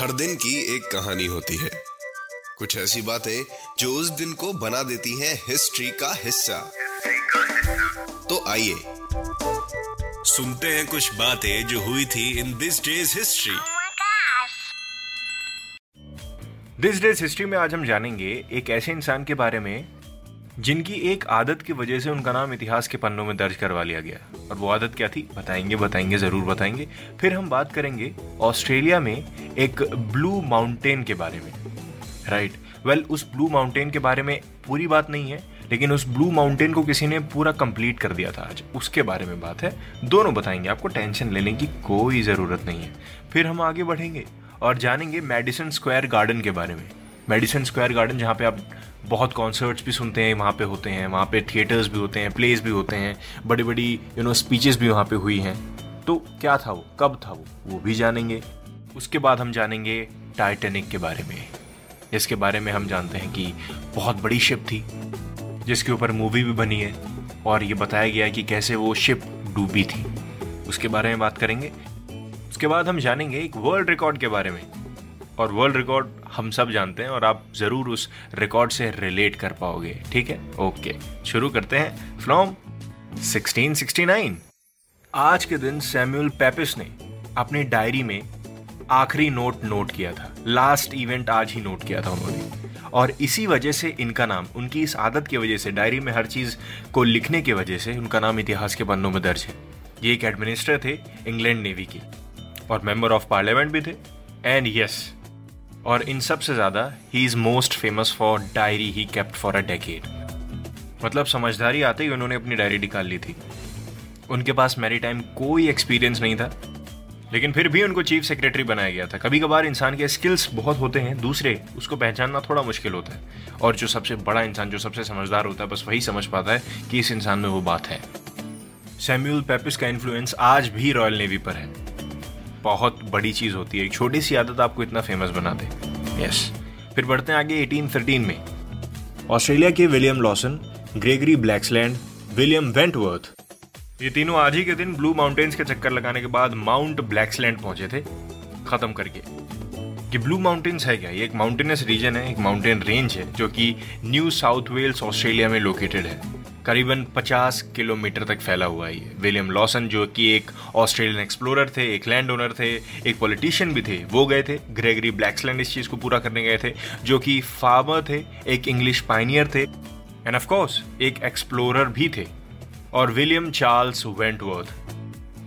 हर दिन की एक कहानी होती है। कुछ ऐसी बातें जो उस दिन को बना देती हैं हिस्ट्री का हिस्सा। तो आइए सुनते हैं कुछ बातें जो हुई थी in this day's history. This day's history में आज हम जानेंगे एक ऐसे इंसान के बारे में जिनकी एक आदत की वजह से उनका नाम इतिहास के पन्नों में दर्ज करवा लिया गया। और वो आदत क्या थी? बताएँगे बताएँगे ज़रूर बताएँगे। फिर हम बात करेंगे ऑस्ट्रेलिया में एक ब्लू माउंटेन के बारे में। Right right. वेल well, उस ब्लू माउंटेन के बारे में पूरी बात नहीं है लेकिन उस ब्लू माउंटेन को किसी ने पूरा कंप्लीट कर दिया था आज। उसके बारे में बात है। दोनों बताएँगे आपको टेंशन लेने की कोई ज़रूरत नहीं है। फिर हम आगे बढ़ेंगे और जानेंगे मेडिसन स्क्वायर गार्डन के बारे में। मेडिसन स्क्वायर गार्डन जहाँ पे आप बहुत कॉन्सर्ट्स भी सुनते हैं, वहाँ पे होते हैं, वहाँ पे थिएटर्स भी होते हैं प्लेस भी होते हैं बड़ी बड़ी यू नो स्पीचेस भी वहाँ पे हुई हैं। तो क्या था वो? कब था वो? वो भी जानेंगे। उसके बाद हम जानेंगे टाइटेनिक के बारे में। जिसके बारे में हम जानते हैं कि बहुत बड़ी शिप थी, जिसके ऊपर मूवी भी बनी है और ये बताया गया है कि कैसे वो शिप डूबी थी। उसके बारे में बात करेंगे। उसके बाद हम जानेंगे एक वर्ल्ड रिकॉर्ड के बारे में। और वर्ल्ड रिकॉर्ड हम सब जानते हैं और आप ज़रूर उस रिकॉर्ड से रिलेट कर पाओगे। ठीक है? ओके शुरू करते हैं फ्रॉम 1669 आज के दिन सैमुअल पेपिस ने अपनी डायरी में आखिरी नोट नोट किया था। लास्ट इवेंट आज ही नोट किया था उन्होंने। और इसी वजह से इनका नाम, उनकी इस आदत की वजह से डायरी में हर चीज़ को लिखने की वजह से उनका नाम इतिहास के पन्नों में दर्ज है। ये एक एडमिनिस्टर थे इंग्लैंड नेवी के। और मेंबर ऑफ़ पार्लियामेंट भी थे। एंड यस और इन सबसे ज़्यादा he is most famous for diary he kept for a decade मतलब समझदारी आते ही उन्होंने अपनी डायरी निकाल ली थी। उनके पास मैरी टाइम कोई एक्सपीरियंस नहीं था, लेकिन फिर भी उनको चीफ सेक्रेटरी बनाया गया था। कभी कभार इंसान के स्किल्स बहुत होते हैं, दूसरे उसको पहचानना थोड़ा मुश्किल होता है। और जो सबसे बड़ा इंसान, जो सबसे समझदार होता है, बस वही समझ पाता है कि इस इंसान में वो बात है। सैम्यूल पेपिस का इन्फ्लुएंस आज भी रॉयल नेवी पर है। बहुत बड़ी चीज़ होती है। एक छोटी सी आदत आपको इतना फ़ेमस बना दे। Yes yes. फिर बढ़ते हैं आगे 1813 में। ऑस्ट्रेलिया के William Lawson, Gregory Blaxland, William Wentworth. ये तीनों आज ही के दिन ब्लू माउंटेन्स के चक्कर लगाने के बाद माउंट ब्लैक्सलैंड पहुँचे थे। खत्म करके। ये ब्लू माउंटेन्स है क्या? ये एक माउंटेनस रीजन है, एक माउंटेन रेंज है, जो कि न्यू साउथ वेल्स ऑस्ट्रेलिया में लोकेटेड है। करीबन 50 किलोमीटर तक फैला हुआ है विलियम लॉसन, जो कि एक ऑस्ट्रेलियन एक्सप्लोरर थे, एक लैंड ओनर थे, एक पॉलिटिशियन भी थे, वो गए थे। ग्रेगरी ब्लैक्सलैंड इस चीज़ को पूरा करने गए थे, जो कि फार्मर थे, एक इंग्लिश पाइनियर थे एंड ऑफ़ कोर्स एक एक्सप्लोरर भी थे। और विलियम चार्ल्स वेंटवर्थ,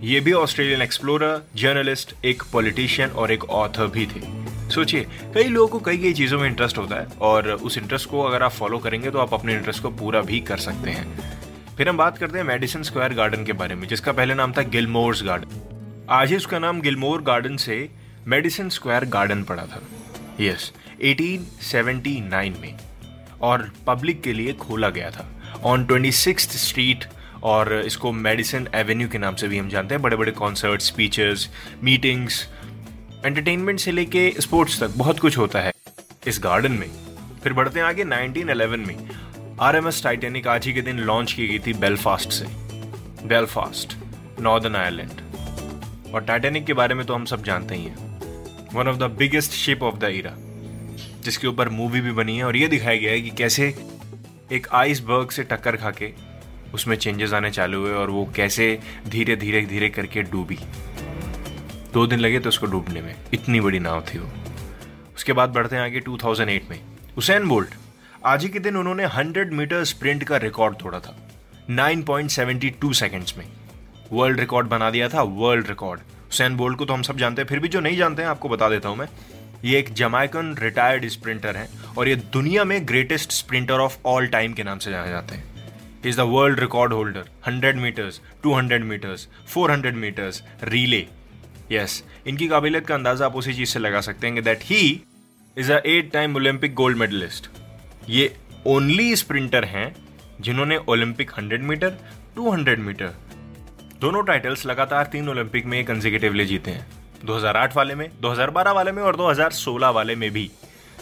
ये भी ऑस्ट्रेलियन एक्सप्लोरर जर्नलिस्ट एक पॉलिटिशियन और एक ऑथर भी थे। सोचिए, कई लोगों को कई कई चीज़ों में इंटरेस्ट होता है और उस इंटरेस्ट को अगर आप फॉलो करेंगे तो आप अपने इंटरेस्ट को पूरा भी कर सकते हैं। फिर हम बात करते हैं मेडिसन स्क्वायर गार्डन के बारे में, जिसका पहले नाम था गिलमोर्स गार्डन आज ही उसका नाम गिलमोर गार्डन से मेडिसन स्क्वायर गार्डन पड़ा था। यस 1879 में, और पब्लिक के लिए खोला गया था। ऑन ट्वेंटी स्ट्रीट और इसको मेडिसन एवेन्यू के नाम से भी हम जानते हैं। बड़े बड़े कॉन्सर्ट स्पीचेस मीटिंग्स एंटरटेनमेंट से लेके स्पोर्ट्स तक बहुत कुछ होता है। इस गार्डन में। फिर बढ़ते हैं आगे 1911 में। आर एम एस टाइटेनिक आज ही के दिन लॉन्च की गई थी बेलफास्ट से। बेलफास्ट नॉर्दर्न आयरलैंड और टाइटेनिक के बारे में तो हम सब जानते ही हैं। One of the biggest ship of the era जिसके ऊपर मूवी भी बनी है और ये दिखाया गया है कि कैसे एक आइसबर्ग से टक्कर खा के उसमें चेंजेस आने चालू हुए और वो कैसे धीरे धीरे धीरे करके डूबी। दो दिन लगे थे उसको डूबने में। इतनी बड़ी नाव थी वो। उसके बाद बढ़ते हैं आगे 2008 में। हुसैन बोल्ट आज ही के दिन उन्होंने 100 मीटर स्प्रिंट का रिकॉर्ड तोड़ा था। 9.72 सेकंड्स में। वर्ल्ड रिकॉर्ड बना दिया था वर्ल्ड रिकॉर्ड हुसैन बोल्ट को तो हम सब जानते हैं, फिर भी जो नहीं जानते हैं, आपको बता देता हूँ मैं। ये एक जमाइकन रिटायर्ड स्प्रिंटर हैं और ये दुनिया में greatest sprinter of all time के नाम से जाने जाते हैं। Is the world record holder 100 metres 200 metres 400 metres relay yes इनकी काबिलियत का अंदाज़ा आप उसी चीज़ से लगा सकते हैं that he is a eight time Olympic gold medallist ये ओनली स्प्रिंटर हैं जिन्होंने ओलंपिक 100 मीटर 200 मीटर दोनों टाइटल्स लगातार तीन ओलंपिक में कंजिकेटिवली जीते हैं। 2008 वाले में 2012 वाले में और 2016 वाले में भी।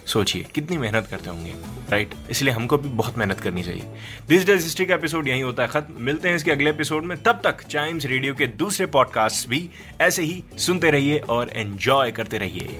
सोचिए, कितनी मेहनत करते होंगे राइट इसलिए हमको भी बहुत मेहनत करनी चाहिए। दिस डेज़ हिस्ट्री का एपिसोड यही होता है खत्म। मिलते हैं इसके अगले एपिसोड में। तब तक चाइम्स रेडियो के दूसरे पॉडकास्ट भी ऐसे ही सुनते रहिए और एंजॉय करते रहिए।